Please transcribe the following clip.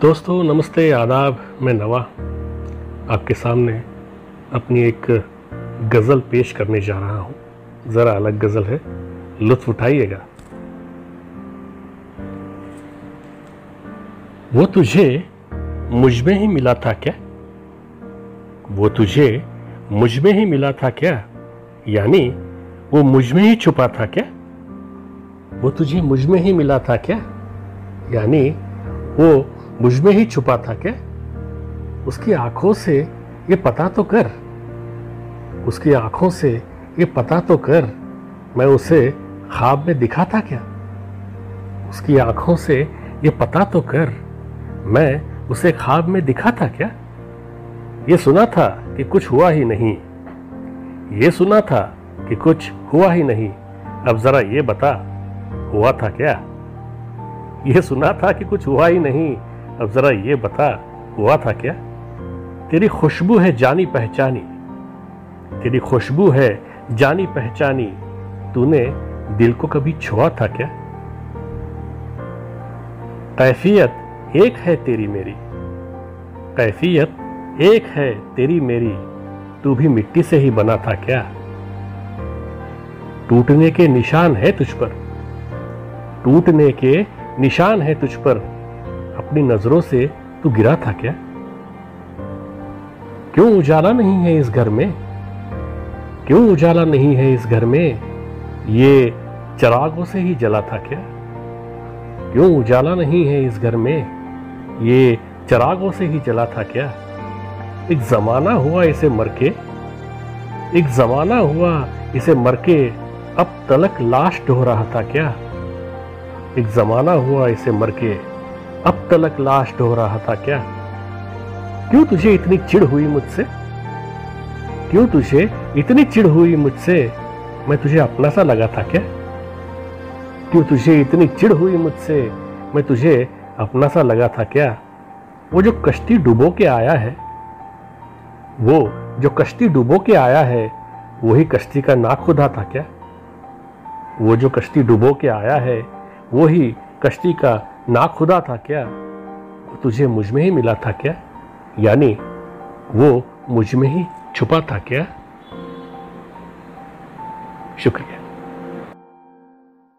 दोस्तों, नमस्ते, आदाब, मैं नवा आपके सामने अपनी एक गज़ल पेश करने जा रहा हूँ। ज़रा अलग गज़ल है। लुत्फ उठाइएगा। वो तुझे मुझमें ही मिला था क्या? वो तुझे मुझमें ही मिला था क्या? यानी वो मुझमें ही छुपा था क्या? वो तुझे मुझमें ही मिला था क्या? यानी वो मुझमें ही छुपा था क्या? उसकी आँखों से ये पता तो कर। उसकी आँखों से ये पता तो कर, मैं उसे ख्वाब में दिखा था क्या? उसकी आँखों से ये पता तो कर, मैं उसे ख्वाब में दिखा था क्या? ये सुना था कि कुछ हुआ ही नहीं। ये सुना था कि कुछ हुआ ही नहीं। अब जरा ये बता, हुआ था क्या? ये सुना था कि कुछ हुआ ही नहीं। अब जरा ये बता, हुआ था क्या? तेरी खुशबू है जानी पहचानी। तेरी खुशबू है जानी पहचानी। तूने दिल को कभी छुआ था क्या? कैफियत एक है तेरी मेरी। कैफियत एक है तेरी मेरी। तू भी मिट्टी से ही बना था क्या? टूटने के निशान है तुझ पर। टूटने के निशान है तुझ पर। अपनी नज़रों से तू गिरा था क्या? क्यों उजाला नहीं है इस घर में? क्यों उजाला नहीं है इस घर में? ये चरागों से ही जला था क्या? क्यों उजाला नहीं है इस घर में? ये चरागों से ही जला था क्या? एक जमाना हुआ इसे मर के। एक जमाना हुआ इसे मर के अब तलक लाश ढो रहा था क्या? एक जमाना हुआ इसे मर के। अब तलक लाश ढो रहा था क्या? क्यों तुझे इतनी चिढ़ हुई मुझसे? क्यों तुझे इतनी चिढ़ हुई मुझसे? मैं तुझे अपना सा लगा था क्या? क्यों तुझे इतनी चिढ़ हुई मुझसे? मैं तुझे अपना सा लगा था क्या? वो जो कश्ती डुबो के आया है, वो जो कश्ती डुबो के आया है, वही कश्ती का ना खुदा था क्या? वो जो कश्ती डुबो के आया है, वही कश्ती का ना खुदा था क्या? तुझे मुझमें ही मिला था क्या? यानी वो मुझमें ही छुपा था क्या? शुक्रिया।